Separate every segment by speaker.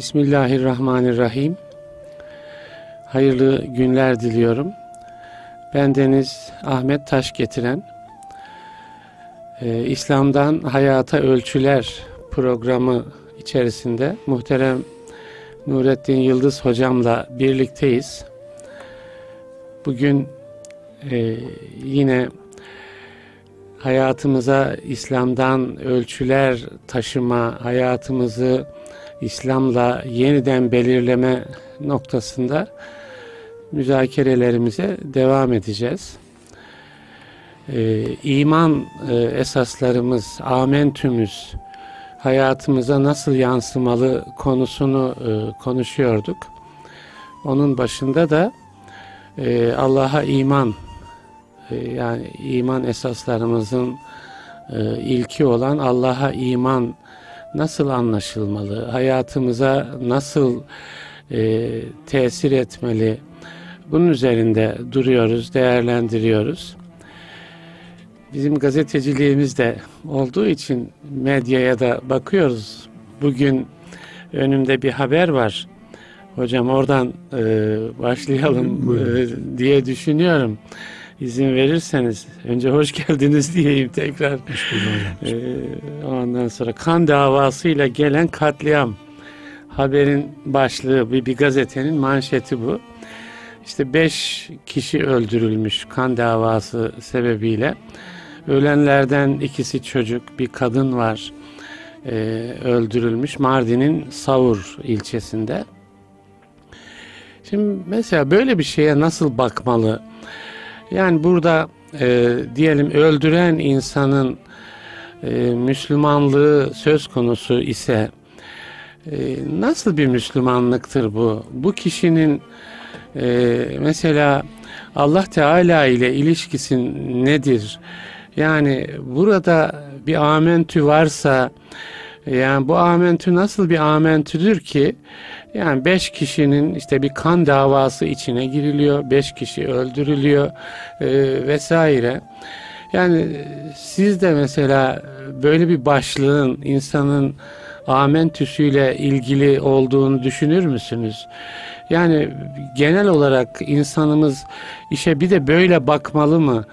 Speaker 1: Bismillahirrahmanirrahim. Hayırlı günler diliyorum. Ben Deniz Ahmet Taş getiren e, İslam'dan Hayata Ölçüler programı içerisinde muhterem Nurettin Yıldız hocamla birlikteyiz. Bugün e, yine hayatımıza İslam'dan ölçüler taşıma, hayatımızı İslam'la yeniden belirleme noktasında müzakerelerimize devam edeceğiz. Ee, iman e, esaslarımız, amentümüz hayatımıza nasıl yansımalı konusunu e, konuşuyorduk. Onun başında da e, Allah'a iman e, yani iman esaslarımızın e, ilki olan Allah'a iman nasıl anlaşılmalı, hayatımıza nasıl e, tesir etmeli, bunun üzerinde duruyoruz, değerlendiriyoruz. Bizim gazeteciliğimiz de olduğu için medyaya da bakıyoruz. Bugün önümde bir haber var. Hocam oradan e, başlayalım e, diye düşünüyorum. İzin verirseniz önce hoş geldiniz diyeyim tekrar. Hoş ee, ondan sonra kan davasıyla gelen katliam haberin başlığı bir, bir gazetenin manşeti bu. İşte beş kişi öldürülmüş kan davası sebebiyle. Ölenlerden ikisi çocuk, bir kadın var e, öldürülmüş Mardin'in Savur ilçesinde. Şimdi mesela böyle bir şeye nasıl bakmalı? Yani burada e, diyelim öldüren insanın e, Müslümanlığı söz konusu ise e, nasıl bir Müslümanlıktır bu? Bu kişinin e, mesela Allah Teala ile ilişkisi nedir? Yani burada bir amentü varsa yani bu amentü nasıl bir amentüdür ki yani beş kişinin işte bir kan davası içine giriliyor, beş kişi öldürülüyor e, vesaire. Yani siz de mesela böyle bir başlığın insanın amentüsüyle ilgili olduğunu düşünür müsünüz? Yani genel olarak insanımız işe bir de böyle bakmalı mı?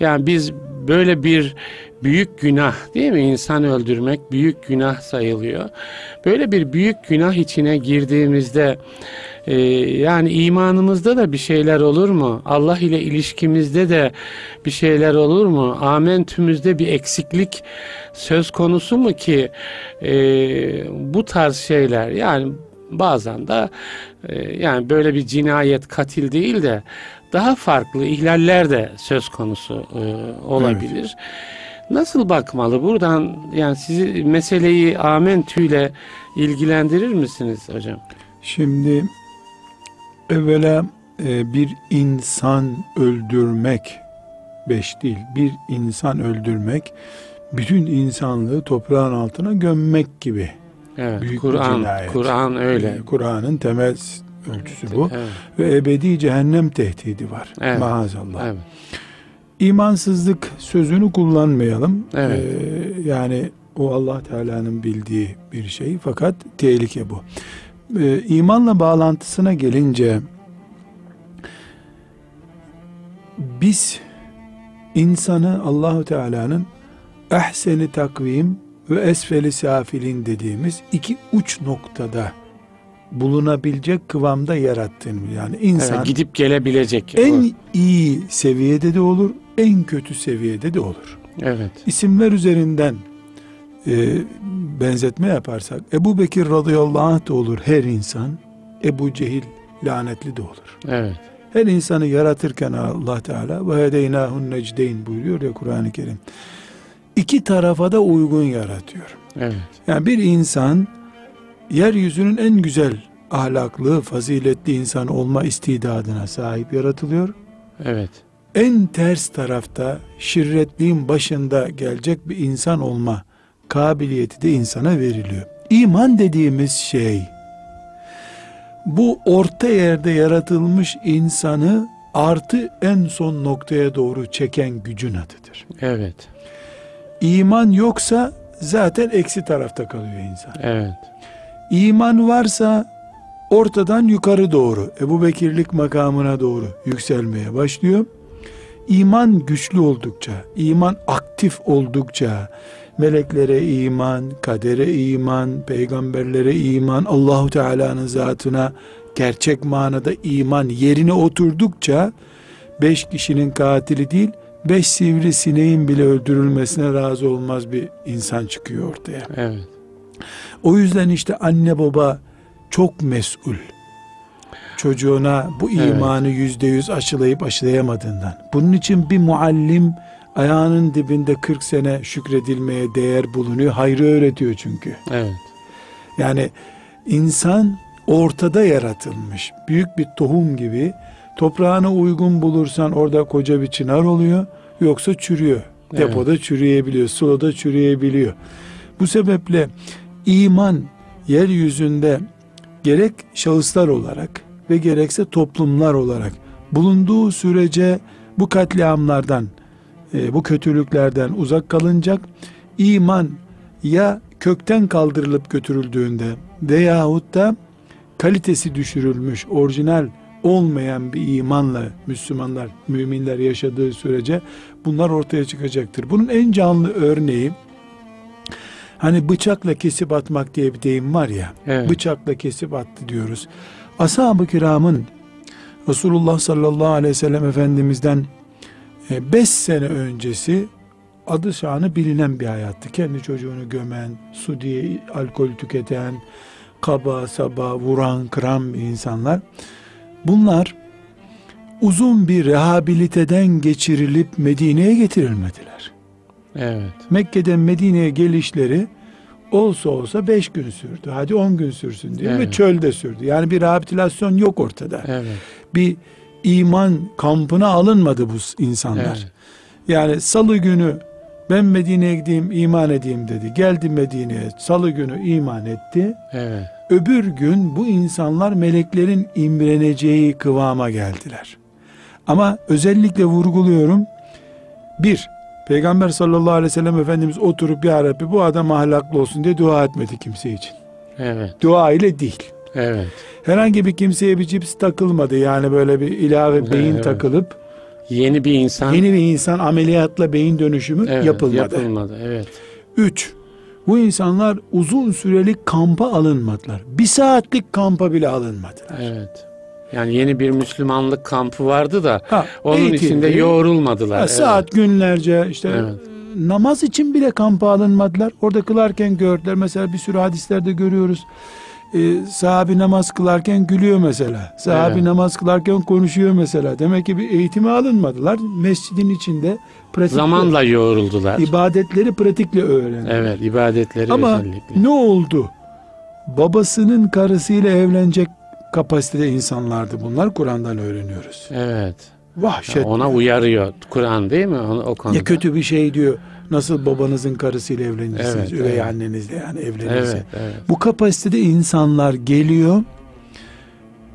Speaker 1: Yani biz böyle bir büyük günah değil mi? İnsan öldürmek büyük günah sayılıyor. Böyle bir büyük günah içine girdiğimizde e, yani imanımızda da bir şeyler olur mu? Allah ile ilişkimizde de bir şeyler olur mu? Amentümüzde bir eksiklik söz konusu mu ki e, bu tarz şeyler yani bazen de e, yani böyle bir cinayet katil değil de daha farklı ihlaller de söz konusu e, olabilir. Evet. Nasıl bakmalı? Buradan yani sizi meseleyi amentüyle ilgilendirir misiniz hocam?
Speaker 2: Şimdi evvela e, bir insan öldürmek beş değil bir insan öldürmek bütün insanlığı toprağın altına gömmek gibi.
Speaker 1: Evet, Büyük Kur'an Kur'an öyle. E,
Speaker 2: Kur'an'ın temel ölçüsü bu. Evet. Ve ebedi cehennem tehdidi var. Evet. Maazallah. Evet. İmansızlık sözünü kullanmayalım. Evet. Ee, yani o Allah Teala'nın bildiği bir şey fakat tehlike bu. Ee, imanla bağlantısına gelince biz insanı Allahu Teala'nın ehseni takvim ve esfeli safilin dediğimiz iki uç noktada bulunabilecek kıvamda yarattığını yani insan evet,
Speaker 1: gidip gelebilecek
Speaker 2: en o. iyi seviyede de olur en kötü seviyede de olur.
Speaker 1: Evet.
Speaker 2: İsimler üzerinden e, benzetme yaparsak Ebu Bekir radıyallahu anh da olur her insan Ebu Cehil lanetli de olur.
Speaker 1: Evet.
Speaker 2: Her insanı yaratırken Allah Teala ve hedeynâhun necdeyn buyuruyor ya Kur'an-ı Kerim. İki tarafa da uygun yaratıyor.
Speaker 1: Evet.
Speaker 2: Yani bir insan yeryüzünün en güzel ahlaklı, faziletli insan olma istidadına sahip yaratılıyor.
Speaker 1: Evet.
Speaker 2: En ters tarafta şirretliğin başında gelecek bir insan olma kabiliyeti de insana veriliyor. İman dediğimiz şey bu orta yerde yaratılmış insanı artı en son noktaya doğru çeken gücün adıdır.
Speaker 1: Evet.
Speaker 2: İman yoksa zaten eksi tarafta kalıyor insan.
Speaker 1: Evet.
Speaker 2: İman varsa ortadan yukarı doğru Ebu Bekirlik makamına doğru yükselmeye başlıyor. İman güçlü oldukça, iman aktif oldukça, meleklere iman, kadere iman, peygamberlere iman, Allahu Teala'nın zatına gerçek manada iman yerine oturdukça beş kişinin katili değil, beş sivri sineğin bile öldürülmesine razı olmaz bir insan çıkıyor ortaya.
Speaker 1: Evet.
Speaker 2: O yüzden işte anne baba çok mesul. Çocuğuna bu imanı yüzde yüz aşılayıp aşılayamadığından. Bunun için bir muallim ayağının dibinde 40 sene şükredilmeye değer bulunuyor. Hayrı öğretiyor çünkü.
Speaker 1: Evet.
Speaker 2: Yani insan ortada yaratılmış. Büyük bir tohum gibi toprağına uygun bulursan orada koca bir çınar oluyor. Yoksa çürüyor.
Speaker 1: Evet.
Speaker 2: Depoda çürüyebiliyor. Sulada çürüyebiliyor. Bu sebeple iman yeryüzünde gerek şahıslar olarak ve gerekse toplumlar olarak bulunduğu sürece bu katliamlardan, e, bu kötülüklerden uzak kalınacak. İman ya kökten kaldırılıp götürüldüğünde veyahut da kalitesi düşürülmüş, orijinal olmayan bir imanla Müslümanlar, müminler yaşadığı sürece bunlar ortaya çıkacaktır. Bunun en canlı örneği hani bıçakla kesip atmak diye bir deyim var ya.
Speaker 1: Evet.
Speaker 2: Bıçakla kesip attı diyoruz. Ashab-ı kiramın Resulullah sallallahu aleyhi ve sellem Efendimiz'den 5 sene öncesi adı şanı bilinen bir hayattı. Kendi çocuğunu gömen, su diye alkol tüketen, kaba saba vuran, kıran insanlar. Bunlar uzun bir rehabiliteden geçirilip Medine'ye getirilmediler.
Speaker 1: Evet.
Speaker 2: Mekke'den Medine'ye gelişleri olsa olsa beş gün sürdü. Hadi on gün sürsün diye ve
Speaker 1: Evet.
Speaker 2: çölde sürdü. Yani bir rehabilitasyon yok ortada.
Speaker 1: Evet.
Speaker 2: Bir iman kampına alınmadı bu insanlar.
Speaker 1: Evet.
Speaker 2: Yani salı günü ben Medine'ye gideyim iman edeyim dedi. Geldi Medine'ye salı günü iman etti.
Speaker 1: Evet.
Speaker 2: Öbür gün bu insanlar meleklerin imreneceği kıvama geldiler. Ama özellikle vurguluyorum. Bir, Peygamber sallallahu aleyhi ve sellem Efendimiz oturup ya Rabbi bu adam ahlaklı olsun diye dua etmedi kimse için.
Speaker 1: Evet.
Speaker 2: Dua ile değil.
Speaker 1: Evet.
Speaker 2: Herhangi bir kimseye bir cips takılmadı. Yani böyle bir ilave beyin
Speaker 1: Evet.
Speaker 2: takılıp
Speaker 1: Yeni bir insan
Speaker 2: yeni bir insan ameliyatla beyin dönüşümü
Speaker 1: Evet,
Speaker 2: yapılmadı.
Speaker 1: Yapılmadı. Evet.
Speaker 2: Üç, bu insanlar uzun süreli kampa alınmadılar. Bir saatlik kampa bile alınmadılar.
Speaker 1: Evet. Yani yeni bir Müslümanlık kampı vardı da
Speaker 2: Ha,
Speaker 1: onun
Speaker 2: eğitildi.
Speaker 1: içinde yoğrulmadılar.
Speaker 2: Ha,
Speaker 1: Evet.
Speaker 2: saat günlerce işte
Speaker 1: Evet.
Speaker 2: namaz için bile kampa alınmadılar. Orada kılarken gördüler. Mesela bir sürü hadislerde görüyoruz. Ee, sahabi namaz kılarken gülüyor mesela. Sahabi
Speaker 1: Evet.
Speaker 2: namaz kılarken konuşuyor mesela. Demek ki bir eğitime alınmadılar. Mescidin içinde pratikle,
Speaker 1: Zamanla yoğruldular.
Speaker 2: ibadetleri pratikle öğrendiler.
Speaker 1: Evet, ibadetleri
Speaker 2: Ama
Speaker 1: özellikle.
Speaker 2: ne oldu? Babasının karısıyla evlenecek kapasitede insanlardı bunlar. Kur'an'dan öğreniyoruz.
Speaker 1: Evet.
Speaker 2: Vahşet.
Speaker 1: Ona uyarıyor Kur'an değil mi? O, o konuda.
Speaker 2: Ya kötü bir şey diyor. Nasıl babanızın karısıyla evlenirsiniz?
Speaker 1: Evet,
Speaker 2: üvey
Speaker 1: evet.
Speaker 2: annenizle yani evlenirsiniz.
Speaker 1: Evet, evet.
Speaker 2: Bu kapasitede insanlar geliyor.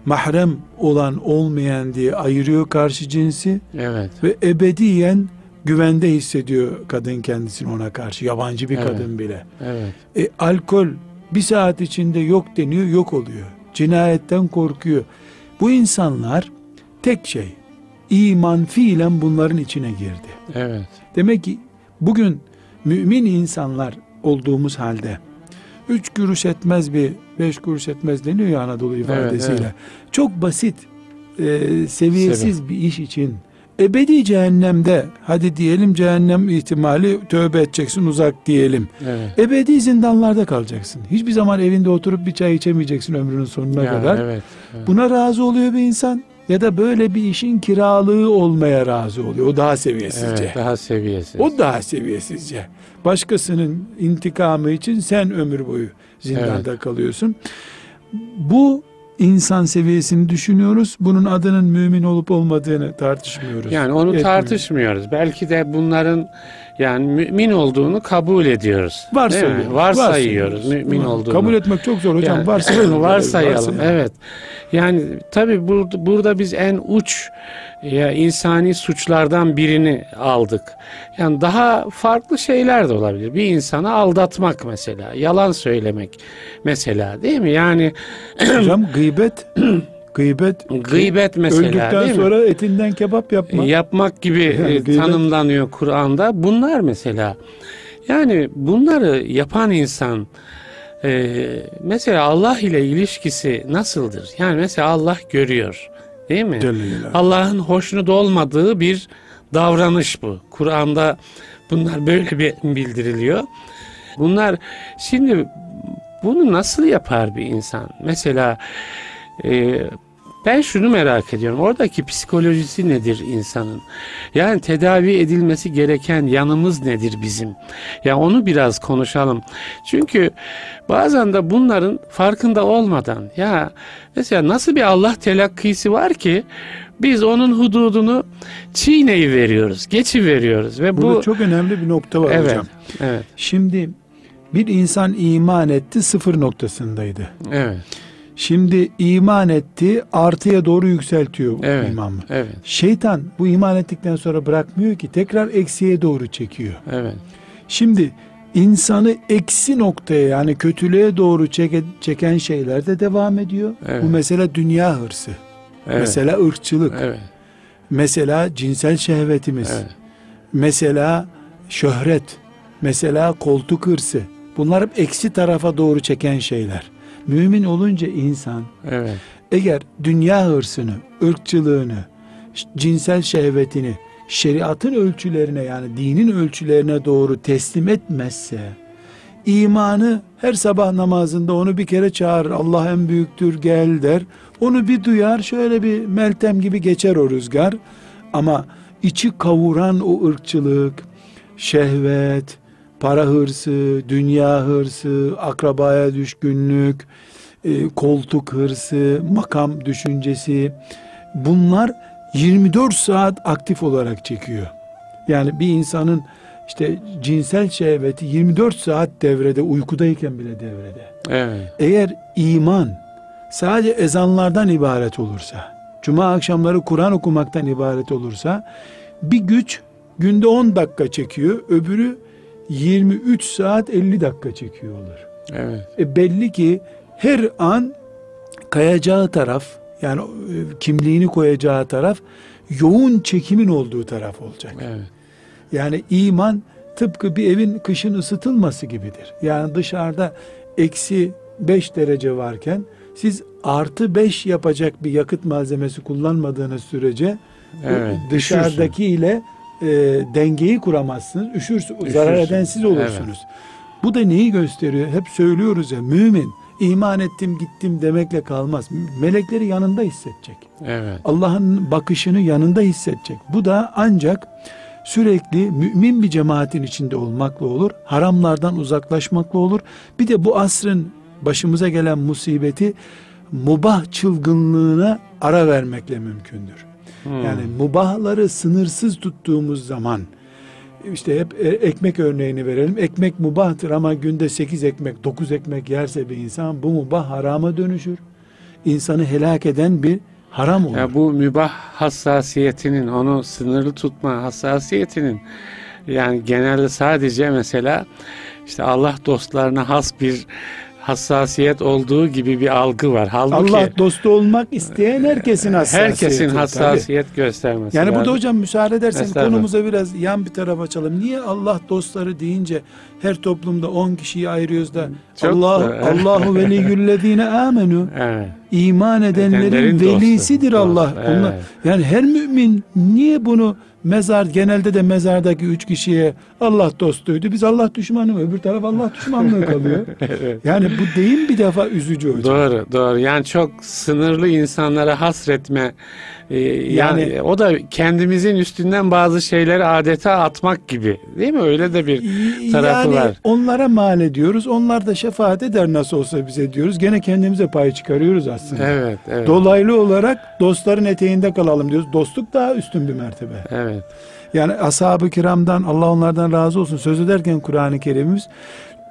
Speaker 2: Mahrem olan olmayan diye ayırıyor karşı cinsi
Speaker 1: Evet.
Speaker 2: ve ebediyen güvende hissediyor kadın kendisini ona karşı. Yabancı bir
Speaker 1: Evet.
Speaker 2: kadın bile.
Speaker 1: Evet.
Speaker 2: E, alkol bir saat içinde yok deniyor, yok oluyor. Cinayetten korkuyor. Bu insanlar tek şey, iman fiilen bunların içine girdi.
Speaker 1: Evet.
Speaker 2: Demek ki bugün mümin insanlar olduğumuz halde üç kuruş etmez bir beş kuruş etmez deniyor ya Anadolu ifadesiyle.
Speaker 1: evet.
Speaker 2: Çok basit, e, seviyesiz bir iş için ebedi cehennemde hadi diyelim cehennem ihtimali tövbe edeceksin uzak diyelim.
Speaker 1: Evet.
Speaker 2: Ebedi zindanlarda kalacaksın. Hiçbir zaman evinde oturup bir çay içemeyeceksin ömrünün sonuna
Speaker 1: Yani
Speaker 2: kadar.
Speaker 1: Evet. evet.
Speaker 2: Buna razı oluyor bir insan ya da böyle bir işin kiralığı olmaya razı oluyor. O daha seviyesizce.
Speaker 1: Evet, daha seviyesiz.
Speaker 2: O daha seviyesizce. Başkasının intikamı için sen ömür boyu zindanda kalıyorsun. Bu insan seviyesini düşünüyoruz. Bunun adının mümin olup olmadığını tartışmıyoruz.
Speaker 1: Yani onu
Speaker 2: Etmiyoruz.
Speaker 1: tartışmıyoruz. Belki de bunların Yani mümin olduğunu kabul ediyoruz.
Speaker 2: Varsayıyoruz
Speaker 1: Varsayıyoruz. mümin
Speaker 2: Hı.
Speaker 1: olduğunu.
Speaker 2: Kabul etmek çok zor hocam.
Speaker 1: Yani,
Speaker 2: varsayalım.
Speaker 1: varsayalım.
Speaker 2: Varsayalım.
Speaker 1: Evet. Yani tabii burada, burada biz en uç ya insani suçlardan birini aldık. Yani daha farklı şeyler de olabilir. Bir insanı aldatmak mesela, yalan söylemek mesela değil mi? Yani
Speaker 2: Hocam gıybet gıybet
Speaker 1: gıybet mesela
Speaker 2: öldükten
Speaker 1: değil mi?
Speaker 2: sonra etinden kebap yapma.
Speaker 1: yapmak gibi
Speaker 2: Yani
Speaker 1: e, tanımlanıyor Kur'an'da. Bunlar mesela yani bunları yapan insan e, mesela Allah ile ilişkisi nasıldır? Yani mesela Allah görüyor değil mi? Allah'ın hoşnut olmadığı bir davranış bu. Kur'an'da bunlar böyle bir bildiriliyor. Bunlar şimdi bunu nasıl yapar bir insan? Mesela e, ben şunu merak ediyorum. Oradaki psikolojisi nedir insanın? Yani tedavi edilmesi gereken yanımız nedir bizim? Ya onu biraz konuşalım. Çünkü bazen de bunların farkında olmadan ya mesela nasıl bir Allah telakkisi var ki biz onun hududunu çiğneyi veriyoruz, geçi veriyoruz ve
Speaker 2: Burada
Speaker 1: bu
Speaker 2: çok önemli bir nokta var
Speaker 1: evet,
Speaker 2: hocam.
Speaker 1: evet,
Speaker 2: Şimdi bir insan iman etti sıfır noktasındaydı.
Speaker 1: evet,
Speaker 2: Şimdi iman etti artıya doğru yükseltiyor
Speaker 1: Evet.
Speaker 2: imamı.
Speaker 1: evet,
Speaker 2: Şeytan bu iman ettikten sonra bırakmıyor ki tekrar eksiye doğru çekiyor.
Speaker 1: evet,
Speaker 2: Şimdi insanı eksi noktaya yani kötülüğe doğru çeke- çeken şeyler de devam ediyor.
Speaker 1: Evet.
Speaker 2: Bu mesela dünya hırsı,
Speaker 1: evet,
Speaker 2: mesela ırkçılık,
Speaker 1: evet,
Speaker 2: mesela cinsel şehvetimiz,
Speaker 1: evet,
Speaker 2: mesela şöhret, mesela koltuk hırsı. Bunlar hep eksi tarafa doğru çeken şeyler. Mümin olunca insan
Speaker 1: evet,
Speaker 2: eğer dünya hırsını, ırkçılığını, cinsel şehvetini şeriatın ölçülerine yani dinin ölçülerine doğru teslim etmezse imanı her sabah namazında onu bir kere çağırır. Allah en büyüktür gel der. Onu bir duyar şöyle bir meltem gibi geçer o rüzgar. Ama içi kavuran o ırkçılık, şehvet, para hırsı, dünya hırsı, akrabaya düşkünlük, e, koltuk hırsı, makam düşüncesi bunlar 24 saat aktif olarak çekiyor. Yani bir insanın işte cinsel şehveti 24 saat devrede uykudayken bile devrede.
Speaker 1: evet,
Speaker 2: Eğer iman sadece ezanlardan ibaret olursa, cuma akşamları Kur'an okumaktan ibaret olursa bir güç günde 10 dakika çekiyor, öbürü 23 saat 50 dakika çekiyor olur.
Speaker 1: evet,
Speaker 2: E belli ki her an kayacağı taraf yani e, kimliğini koyacağı taraf yoğun çekimin olduğu taraf olacak.
Speaker 1: evet,
Speaker 2: Yani iman tıpkı bir evin kışın ısıtılması gibidir. Yani dışarıda eksi 5 derece varken siz artı 5 yapacak bir yakıt malzemesi kullanmadığınız sürece
Speaker 1: evet.
Speaker 2: dışarıdaki ile e, dengeyi kuramazsınız. Üşürsünüz. Zarar eden siz olursunuz. Bu da neyi gösteriyor? Hep söylüyoruz ya mümin iman ettim gittim demekle kalmaz. Melekleri yanında hissedecek.
Speaker 1: Evet,
Speaker 2: Allah'ın bakışını yanında hissedecek. Bu da ancak sürekli mümin bir cemaatin içinde olmakla olur. Haramlardan uzaklaşmakla olur. Bir de bu asrın başımıza gelen musibeti mubah çılgınlığına ara vermekle mümkündür.
Speaker 1: Hmm.
Speaker 2: Yani mubahları sınırsız tuttuğumuz zaman işte hep e, ekmek örneğini verelim. Ekmek mubahtır ama günde 8 ekmek, 9 ekmek yerse bir insan bu mubah harama dönüşür. İnsanı helak eden bir haram olur.
Speaker 1: Ya bu mübah hassasiyetinin, onu sınırlı tutma hassasiyetinin yani genelde sadece mesela işte Allah dostlarına has bir hassasiyet olduğu gibi bir algı var. Halbuki
Speaker 2: Allah dostu olmak isteyen herkesin hassasiyeti.
Speaker 1: herkesin
Speaker 2: tabii.
Speaker 1: hassasiyet göstermesi
Speaker 2: Yani burada
Speaker 1: lazım.
Speaker 2: hocam müsaade edersen konumuza biraz yan bir tarafa açalım. Niye Allah dostları deyince her toplumda 10 kişiyi ayırıyoruz da
Speaker 1: Çok
Speaker 2: Allah Allahu veliyyüllezine amenu
Speaker 1: Evet.
Speaker 2: iman edenlerin
Speaker 1: Edenlerin
Speaker 2: velisidir
Speaker 1: Dostu,
Speaker 2: Allah. Onlar,
Speaker 1: evet.
Speaker 2: yani her mümin niye bunu mezar genelde de mezardaki üç kişiye Allah dostuydu. Biz Allah düşmanı mı? Öbür taraf Allah düşmanlığı kalıyor. Yani bu deyim bir defa üzücü hocam.
Speaker 1: Doğru, doğru. Yani çok sınırlı insanlara hasretme e, yani,
Speaker 2: Yani-
Speaker 1: o da kendimizin üstünden bazı şeyleri adeta atmak gibi. Değil mi? Öyle de bir tarafı
Speaker 2: yani
Speaker 1: var.
Speaker 2: onlara mal ediyoruz. Onlar da şefaat eder nasıl olsa bize diyoruz. Gene kendimize pay çıkarıyoruz aslında.
Speaker 1: Evet, evet.
Speaker 2: Dolaylı olarak dostların eteğinde kalalım diyoruz. Dostluk daha üstün bir mertebe.
Speaker 1: evet.
Speaker 2: Yani ashab-ı kiramdan Allah onlardan razı olsun söz ederken Kur'an-ı Kerim'imiz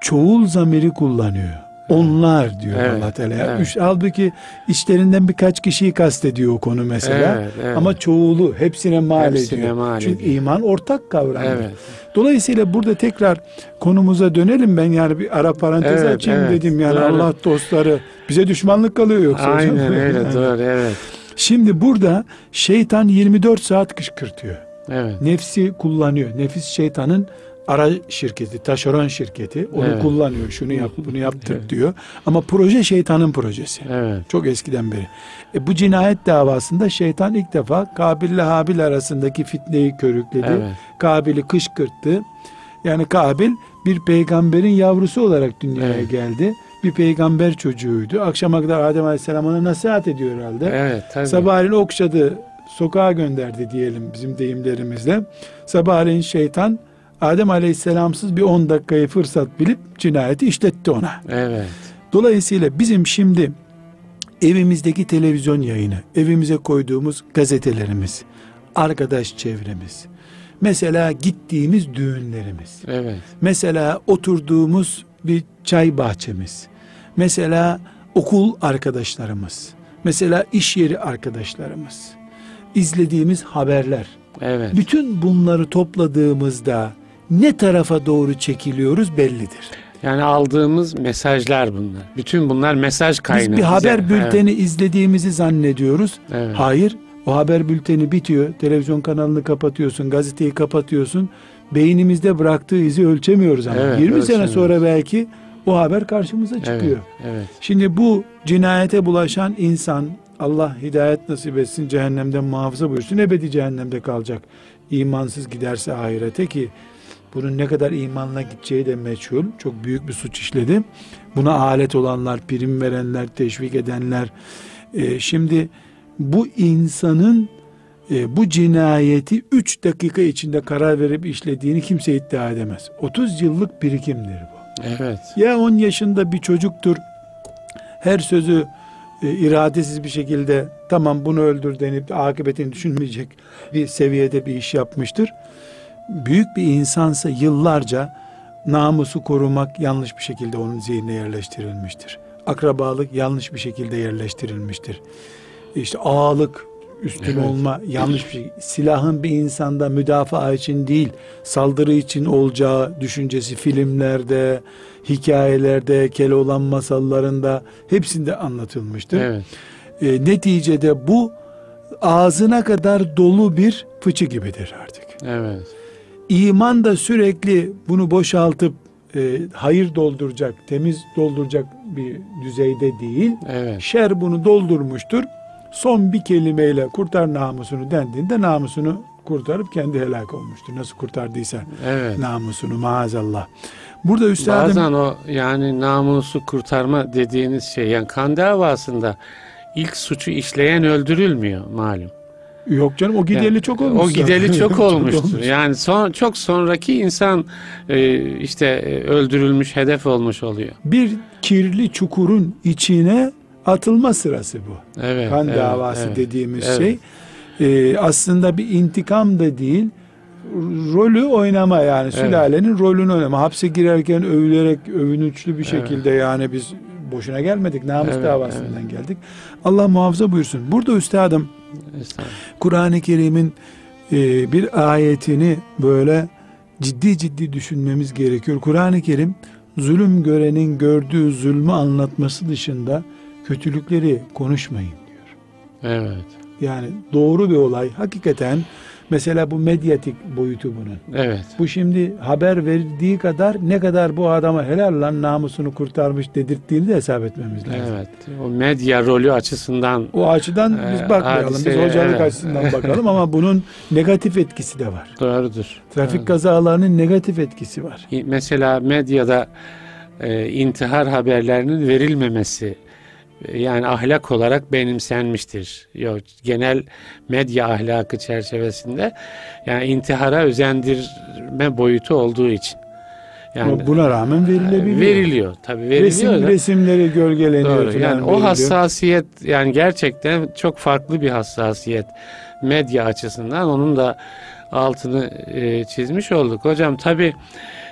Speaker 2: çoğul zamiri kullanıyor. Onlar diyor
Speaker 1: Evet,
Speaker 2: Allah Teala.
Speaker 1: evet.
Speaker 2: Üç, halbuki içlerinden birkaç kişiyi kastediyor o konu mesela.
Speaker 1: Evet, evet.
Speaker 2: Ama çoğulu hepsine mal
Speaker 1: Hepsine
Speaker 2: ediyor.
Speaker 1: mal
Speaker 2: Çünkü
Speaker 1: ediyor.
Speaker 2: iman ortak kavramdır.
Speaker 1: Evet.
Speaker 2: Dolayısıyla burada tekrar konumuza dönelim ben yani bir ara parantez
Speaker 1: Evet,
Speaker 2: açayım
Speaker 1: evet.
Speaker 2: dedim yani
Speaker 1: Doğru.
Speaker 2: Allah dostları bize düşmanlık kalıyor yoksa hocam.
Speaker 1: Aynen öyle
Speaker 2: Yani.
Speaker 1: doğru evet.
Speaker 2: Şimdi burada şeytan 24 saat kışkırtıyor.
Speaker 1: Evet.
Speaker 2: Nefsi kullanıyor. Nefis şeytanın ara şirketi, taşeron şirketi. Onu
Speaker 1: Evet.
Speaker 2: kullanıyor. Şunu yap, bunu yaptır
Speaker 1: Evet.
Speaker 2: diyor. Ama proje şeytanın projesi.
Speaker 1: Evet.
Speaker 2: Çok eskiden beri. E, bu cinayet davasında şeytan ilk defa Kabil ile Habil arasındaki fitneyi körükledi.
Speaker 1: Evet.
Speaker 2: Kabil'i kışkırttı. Yani Kabil bir peygamberin yavrusu olarak dünyaya
Speaker 1: Evet.
Speaker 2: geldi. Bir peygamber çocuğuydu. Akşama kadar Adem Aleyhisselam ona nasihat ediyor herhalde.
Speaker 1: Evet tabii.
Speaker 2: Sabahleyin okşadı, sokağa gönderdi diyelim bizim deyimlerimizle. Sabahleyin şeytan Adem Aleyhisselamsız bir 10 dakikayı fırsat bilip cinayeti işletti ona.
Speaker 1: Evet.
Speaker 2: Dolayısıyla bizim şimdi evimizdeki televizyon yayını, evimize koyduğumuz gazetelerimiz, arkadaş çevremiz, mesela gittiğimiz düğünlerimiz,
Speaker 1: Evet.
Speaker 2: mesela oturduğumuz bir çay bahçemiz, mesela okul arkadaşlarımız, mesela iş yeri arkadaşlarımız, izlediğimiz haberler,
Speaker 1: Evet.
Speaker 2: bütün bunları topladığımızda ne tarafa doğru çekiliyoruz bellidir.
Speaker 1: Yani aldığımız mesajlar bunlar. Bütün bunlar mesaj kaynağı.
Speaker 2: Biz bir haber bülteni izlediğimizi zannediyoruz.
Speaker 1: Evet.
Speaker 2: Hayır, o haber bülteni bitiyor. Televizyon kanalını kapatıyorsun, gazeteyi kapatıyorsun. Beynimizde bıraktığı izi ölçemiyoruz ama.
Speaker 1: Evet,
Speaker 2: 20 sene sonra belki o haber karşımıza
Speaker 1: Evet.
Speaker 2: çıkıyor.
Speaker 1: Evet.
Speaker 2: Şimdi bu cinayete bulaşan insan Allah hidayet nasip etsin cehennemden muhafaza buyursun ebedi cehennemde kalacak. İmansız giderse ahirete ki bunun ne kadar imanla gideceği de meçhul. Çok büyük bir suç işledi. Buna alet olanlar, prim verenler, teşvik edenler. Ee, şimdi bu insanın e, bu cinayeti 3 dakika içinde karar verip işlediğini kimse iddia edemez. 30 yıllık birikimdir bu.
Speaker 1: Evet.
Speaker 2: Ya 10 yaşında bir çocuktur. Her sözü e, iradesiz bir şekilde tamam bunu öldür denip de akıbetini düşünmeyecek bir seviyede bir iş yapmıştır. Büyük bir insansa yıllarca namusu korumak yanlış bir şekilde onun zihnine yerleştirilmiştir. Akrabalık yanlış bir şekilde yerleştirilmiştir. İşte ağalık, üstün
Speaker 1: Evet.
Speaker 2: olma yanlış bir şey. Silahın bir insanda müdafaa için değil, saldırı için olacağı düşüncesi filmlerde, hikayelerde, Keloğlan masallarında hepsinde anlatılmıştır.
Speaker 1: Evet.
Speaker 2: E, neticede bu ağzına kadar dolu bir fıçı gibidir artık.
Speaker 1: Evet.
Speaker 2: İman da sürekli bunu boşaltıp e, hayır dolduracak, temiz dolduracak bir düzeyde değil.
Speaker 1: Evet.
Speaker 2: Şer bunu doldurmuştur. Son bir kelimeyle kurtar namusunu dendiğinde namusunu kurtarıp kendi helak olmuştur. Nasıl kurtardıysa
Speaker 1: Evet.
Speaker 2: namusunu maazallah. Burada üstadım
Speaker 1: Bazen o yani namusu kurtarma dediğiniz şey yani kan davasında ilk suçu işleyen öldürülmüyor malum.
Speaker 2: Yok canım o gideli
Speaker 1: Yani
Speaker 2: çok olmuş.
Speaker 1: O gideli çok olmuştur.
Speaker 2: olmuş.
Speaker 1: Yani son çok sonraki insan e, işte e, öldürülmüş hedef olmuş oluyor.
Speaker 2: Bir kirli çukurun içine atılma sırası bu.
Speaker 1: Evet.
Speaker 2: kan
Speaker 1: evet,
Speaker 2: davası
Speaker 1: evet.
Speaker 2: dediğimiz
Speaker 1: Evet.
Speaker 2: şey e, aslında bir intikam da değil rolü oynama yani sülalenin rolünü oynama hapse girerken övülerek övünüçlü bir şekilde yani biz boşuna gelmedik namus
Speaker 1: Evet,
Speaker 2: davasından geldik Allah muhafaza buyursun burada üstadım. Kur'an-ı Kerim'in e, bir ayetini böyle ciddi ciddi düşünmemiz gerekiyor Kur'an-ı Kerim zulüm görenin gördüğü zulmü anlatması dışında kötülükleri konuşmayın diyor
Speaker 1: Evet.
Speaker 2: yani doğru bir olay. Hakikaten mesela bu medyatik boyutu bunun.
Speaker 1: Evet.
Speaker 2: Bu şimdi haber verdiği kadar ne kadar bu adama helal lan namusunu kurtarmış dedirttiğini de hesap etmemiz lazım.
Speaker 1: Evet. O medya rolü açısından
Speaker 2: O açıdan
Speaker 1: Ee,
Speaker 2: biz bakmayalım. Biz
Speaker 1: hadiseye,
Speaker 2: hocalık
Speaker 1: evet.
Speaker 2: açısından bakalım ama bunun negatif etkisi de var.
Speaker 1: doğrudur.
Speaker 2: Trafik
Speaker 1: Evet.
Speaker 2: kazalarının negatif etkisi var.
Speaker 1: Mesela medyada e, intihar haberlerinin verilmemesi yani ahlak olarak benimsenmiştir. Yok genel medya ahlakı çerçevesinde yani intihara özendirme boyutu olduğu için.
Speaker 2: Yani Ama buna rağmen verilebiliyor.
Speaker 1: Veriliyor tabii veriliyor.
Speaker 2: Resim,
Speaker 1: da.
Speaker 2: resimleri gölgeleniyor
Speaker 1: Doğru. Yani o hassasiyet yani gerçekten çok farklı bir hassasiyet medya açısından onun da altını e, çizmiş olduk. Hocam tabii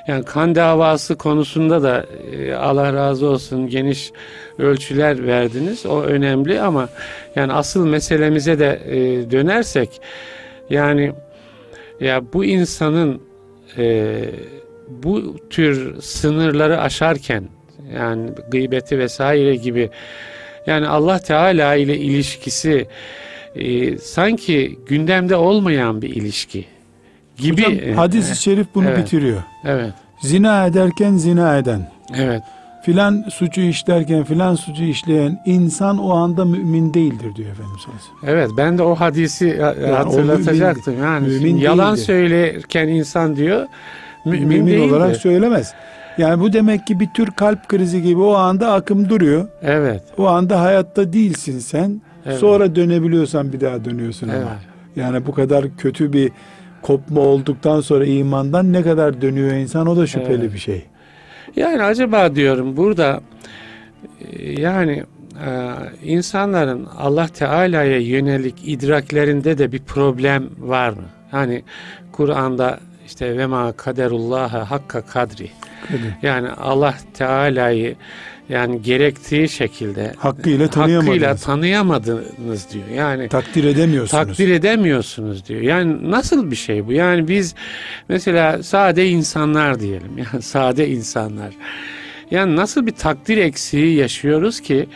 Speaker 1: yani kan davası konusunda da e, Allah razı olsun geniş ölçüler verdiniz. O önemli ama yani asıl meselemize de e, dönersek yani ya bu insanın e, bu tür sınırları aşarken yani gıybeti vesaire gibi yani Allah Teala ile ilişkisi e, sanki gündemde olmayan bir ilişki gibi.
Speaker 2: Hocam, hadis-i şerif bunu
Speaker 1: evet,
Speaker 2: bitiriyor.
Speaker 1: Evet.
Speaker 2: Zina ederken zina eden.
Speaker 1: Evet.
Speaker 2: Filan suçu işlerken filan suçu işleyen insan o anda mümin değildir diyor Efendimiz
Speaker 1: Evet ben de o hadisi yani hatırlatacaktım. Mümin, yani mümin yalan değildir. söylerken insan diyor mümin, mümin değildir. olarak
Speaker 2: söylemez. Yani bu demek ki bir tür kalp krizi gibi o anda akım duruyor.
Speaker 1: Evet.
Speaker 2: O anda hayatta değilsin sen. Evet. Sonra dönebiliyorsan bir daha dönüyorsun evet. ama. Yani bu kadar kötü bir kopma olduktan sonra imandan ne kadar dönüyor insan o da şüpheli evet. bir şey.
Speaker 1: Yani acaba diyorum burada e, yani e, insanların Allah Teala'ya yönelik idraklerinde de bir problem var mı? Hani Kur'an'da işte ve ma kaderullaha hakka kadri. Yani Allah Teala'yı yani gerektiği şekilde
Speaker 2: hakkıyla tanıyamadınız. Hakkıyla
Speaker 1: tanıyamadınız diyor. Yani
Speaker 2: takdir edemiyorsunuz.
Speaker 1: Takdir edemiyorsunuz diyor. Yani nasıl bir şey bu? Yani biz mesela sade insanlar diyelim. Yani sade insanlar. Yani nasıl bir takdir eksiği yaşıyoruz ki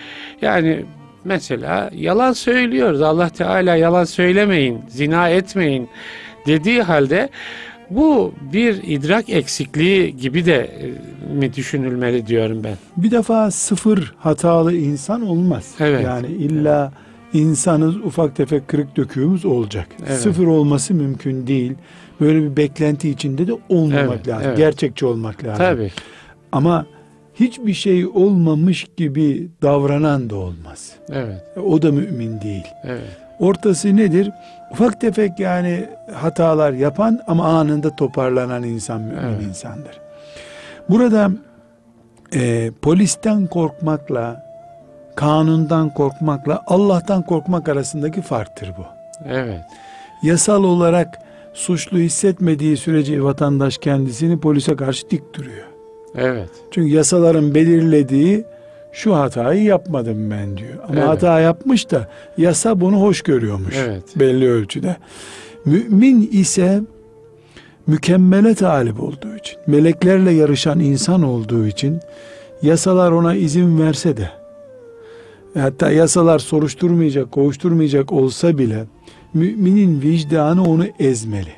Speaker 1: yani mesela yalan söylüyoruz. Allah Teala yalan söylemeyin, zina etmeyin dediği halde bu bir idrak eksikliği gibi de e, mi düşünülmeli diyorum ben.
Speaker 2: Bir defa sıfır hatalı insan olmaz. Evet. Yani illa insanız ufak tefek kırık döküğümüz olacak. Evet. Sıfır olması mümkün değil. Böyle bir beklenti içinde de olmamak evet, lazım. Evet. Gerçekçi olmak lazım.
Speaker 1: Tabii.
Speaker 2: Ama hiçbir şey olmamış gibi davranan da olmaz.
Speaker 1: Evet.
Speaker 2: O da mümin değil.
Speaker 1: Evet.
Speaker 2: Ortası nedir? Ufak tefek yani hatalar yapan ama anında toparlanan insan mümin evet. insandır. Burada e, polisten korkmakla, kanundan korkmakla Allah'tan korkmak arasındaki farktır bu.
Speaker 1: Evet.
Speaker 2: Yasal olarak suçlu hissetmediği sürece vatandaş kendisini polise karşı dik duruyor.
Speaker 1: Evet.
Speaker 2: Çünkü yasaların belirlediği şu hatayı yapmadım ben diyor. Ama evet. hata yapmış da yasa bunu hoş görüyormuş evet. belli ölçüde. Mümin ise mükemmele talip olduğu için, meleklerle yarışan insan olduğu için yasalar ona izin verse de hatta yasalar soruşturmayacak, kovuşturmayacak olsa bile müminin vicdanı onu ezmeli.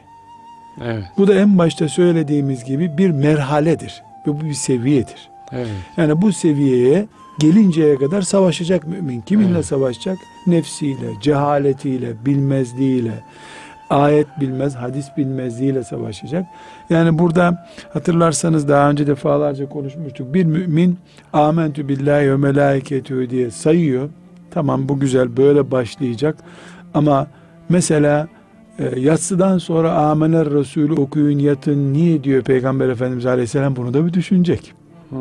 Speaker 1: Evet.
Speaker 2: Bu da en başta söylediğimiz gibi bir merhaledir ve bu bir seviyedir.
Speaker 1: Evet.
Speaker 2: Yani bu seviyeye gelinceye kadar savaşacak mümin. Kiminle evet. savaşacak? Nefsiyle, cehaletiyle, bilmezliğiyle, ayet bilmez, hadis bilmezliğiyle savaşacak. Yani burada hatırlarsanız daha önce defalarca konuşmuştuk. Bir mümin amentü billahi ve melaiketü diye sayıyor. Tamam bu güzel böyle başlayacak. Ama mesela e, yatsıdan sonra amener Resulü okuyun yatın niye diyor Peygamber Efendimiz Aleyhisselam bunu da bir düşünecek. Hmm.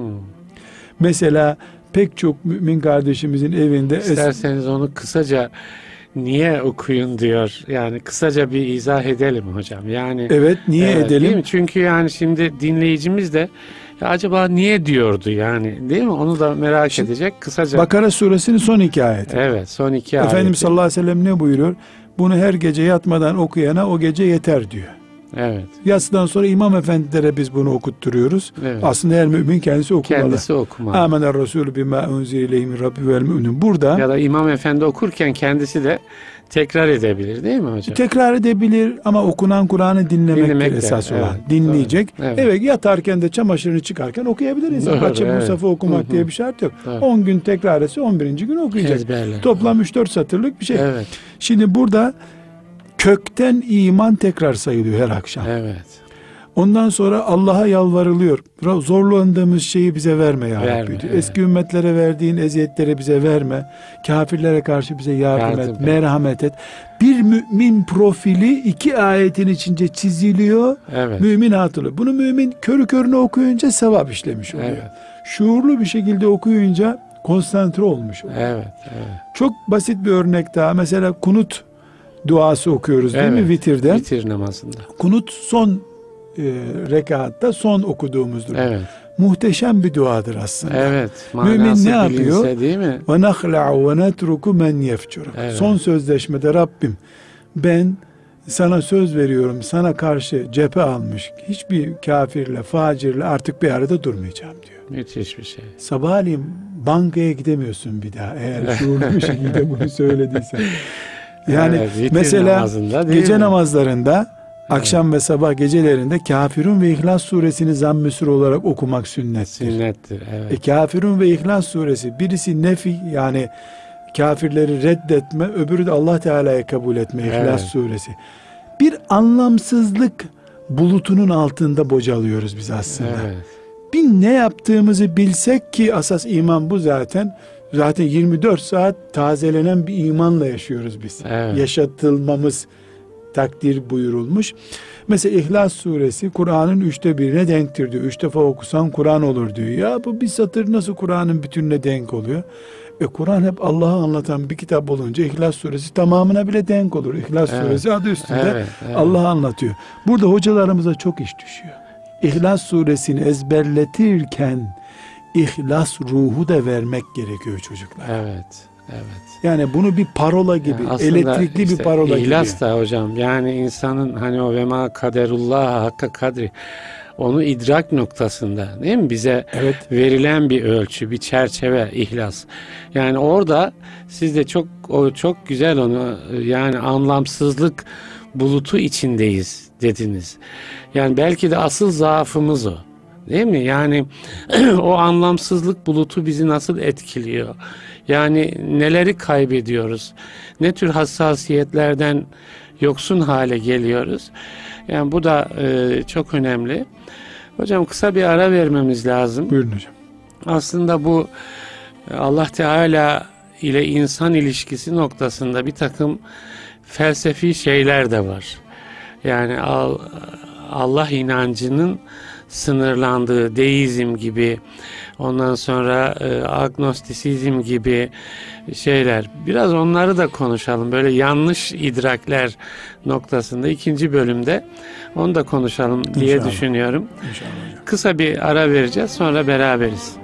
Speaker 2: Mesela pek çok mümin kardeşimizin evinde
Speaker 1: isterseniz onu kısaca niye okuyun diyor. Yani kısaca bir izah edelim hocam. Yani
Speaker 2: Evet, niye evet, edelim? Değil mi?
Speaker 1: Çünkü yani şimdi dinleyicimiz de ya acaba niye diyordu yani değil mi? Onu da merak Şimdi, edecek kısaca.
Speaker 2: Bakara suresinin son iki ayeti.
Speaker 1: Evet, son iki ayeti.
Speaker 2: Efendimiz sallallahu aleyhi ve sellem ne buyuruyor? Bunu her gece yatmadan okuyana o gece yeter diyor.
Speaker 1: Evet.
Speaker 2: Yatsıdan sonra imam efendilere biz bunu okutturuyoruz. Evet. Aslında her mümin kendisi okumalı.
Speaker 1: Kendisi okumalı.
Speaker 2: Amener Resulü bima unzileyhim rabbi vel mü'minun. Burada
Speaker 1: ya da imam efendi okurken kendisi de tekrar edebilir değil mi hocam?
Speaker 2: Tekrar edebilir ama okunan Kur'an'ı dinlemek, dinlemek esas olan. Evet, Dinleyecek. Evet. evet yatarken de çamaşırını çıkarken okuyabilir insan. Doğru, Açıp evet. Musaf'ı okumak Hı-hı. diye bir şart yok. Doğru. 10 gün tekrar etse 11. gün okuyacak. Ezberler. Toplam 3-4 satırlık bir şey.
Speaker 1: Evet.
Speaker 2: Şimdi burada kökten iman tekrar sayılıyor her akşam.
Speaker 1: Evet.
Speaker 2: Ondan sonra Allah'a yalvarılıyor. Zorlandığımız şeyi bize verme ya
Speaker 1: Verme,
Speaker 2: Rabbi
Speaker 1: evet.
Speaker 2: Eski ümmetlere verdiğin eziyetleri bize verme. Kafirlere karşı bize yardım,
Speaker 1: Yardım
Speaker 2: et,
Speaker 1: et.
Speaker 2: merhamet et. Bir mümin profili iki ayetin içince çiziliyor.
Speaker 1: Evet.
Speaker 2: Mümin hatırlıyor. Bunu mümin körü körüne okuyunca sevap işlemiş oluyor.
Speaker 1: Evet.
Speaker 2: Şuurlu bir şekilde okuyunca konsantre olmuş oluyor.
Speaker 1: Evet. Evet.
Speaker 2: Çok basit bir örnek daha. Mesela kunut duası okuyoruz değil mi
Speaker 1: Evet.
Speaker 2: vitirde?
Speaker 1: Vitir namazında.
Speaker 2: Kunut son e, rekatta son okuduğumuzdur.
Speaker 1: Evet.
Speaker 2: Muhteşem bir duadır aslında.
Speaker 1: Evet.
Speaker 2: Mümin ne yapıyor?
Speaker 1: Değil mi?
Speaker 2: Ve nahla'u ve netruku men yefcur.
Speaker 1: Evet.
Speaker 2: Son sözleşmede Rabbim ben sana söz veriyorum sana karşı cephe almış hiçbir kafirle facirle artık bir arada durmayacağım diyor.
Speaker 1: Müthiş bir şey.
Speaker 2: Sabahleyin bankaya gidemiyorsun bir daha eğer şuurlu bir şekilde bunu söylediysen. Yani
Speaker 1: Evet, vitir
Speaker 2: mesela
Speaker 1: namazında
Speaker 2: gece
Speaker 1: mi?
Speaker 2: namazlarında akşam ve sabah gecelerinde Kafirun ve İhlas suresini zamm-ı olarak okumak sünnettir.
Speaker 1: Sünnettir. Evet.
Speaker 2: E, Kafirun ve İhlas suresi birisi nefi yani kafirleri reddetme öbürü de Allah Teala'yı kabul etme İhlas
Speaker 1: Evet.
Speaker 2: suresi. Bir anlamsızlık bulutunun altında bocalıyoruz biz aslında.
Speaker 1: Evet.
Speaker 2: Bir ne yaptığımızı bilsek ki asas iman bu zaten. Zaten 24 saat tazelenen bir imanla yaşıyoruz biz.
Speaker 1: Evet.
Speaker 2: Yaşatılmamız takdir buyurulmuş. Mesela İhlas suresi Kur'an'ın üçte birine denktir diyor. Üç defa okusan Kur'an olur diyor. Ya bu bir satır nasıl Kur'an'ın bütününe denk oluyor? E Kur'an hep Allah'ı anlatan bir kitap olunca İhlas suresi tamamına bile denk olur. İhlas
Speaker 1: Evet.
Speaker 2: suresi adı üstünde
Speaker 1: Evet, evet.
Speaker 2: Allah'ı anlatıyor. Burada hocalarımıza çok iş düşüyor. İhlas suresini ezberletirken İhlas ruhu da vermek gerekiyor çocuklar.
Speaker 1: Evet. Evet.
Speaker 2: Yani bunu bir parola gibi,
Speaker 1: Yani
Speaker 2: elektrikli
Speaker 1: işte
Speaker 2: bir parola gibi.
Speaker 1: İhlas da hocam yani insanın hani o vema kaderullah hakka kadri onu idrak noktasında değil mi bize
Speaker 2: Evet.
Speaker 1: verilen bir ölçü, bir çerçeve ihlas. Yani orada siz de çok o çok güzel onu yani anlamsızlık bulutu içindeyiz dediniz. Yani belki de asıl zaafımız o. Değil mi? Yani o anlamsızlık bulutu bizi nasıl etkiliyor? Yani neleri kaybediyoruz? Ne tür hassasiyetlerden yoksun hale geliyoruz? Yani bu da e, çok önemli. Hocam kısa bir ara vermemiz lazım.
Speaker 2: Buyurun hocam.
Speaker 1: Aslında bu e, Allah Teala ile insan ilişkisi noktasında bir takım felsefi şeyler de var. Yani Al- Allah inancının sınırlandığı deizm gibi ondan sonra e, agnostisizm gibi şeyler. Biraz onları da konuşalım. Böyle yanlış idrakler noktasında ikinci bölümde onu da konuşalım diye
Speaker 2: İnşallah.
Speaker 1: düşünüyorum.
Speaker 2: İnşallah.
Speaker 1: Kısa bir ara vereceğiz sonra beraberiz.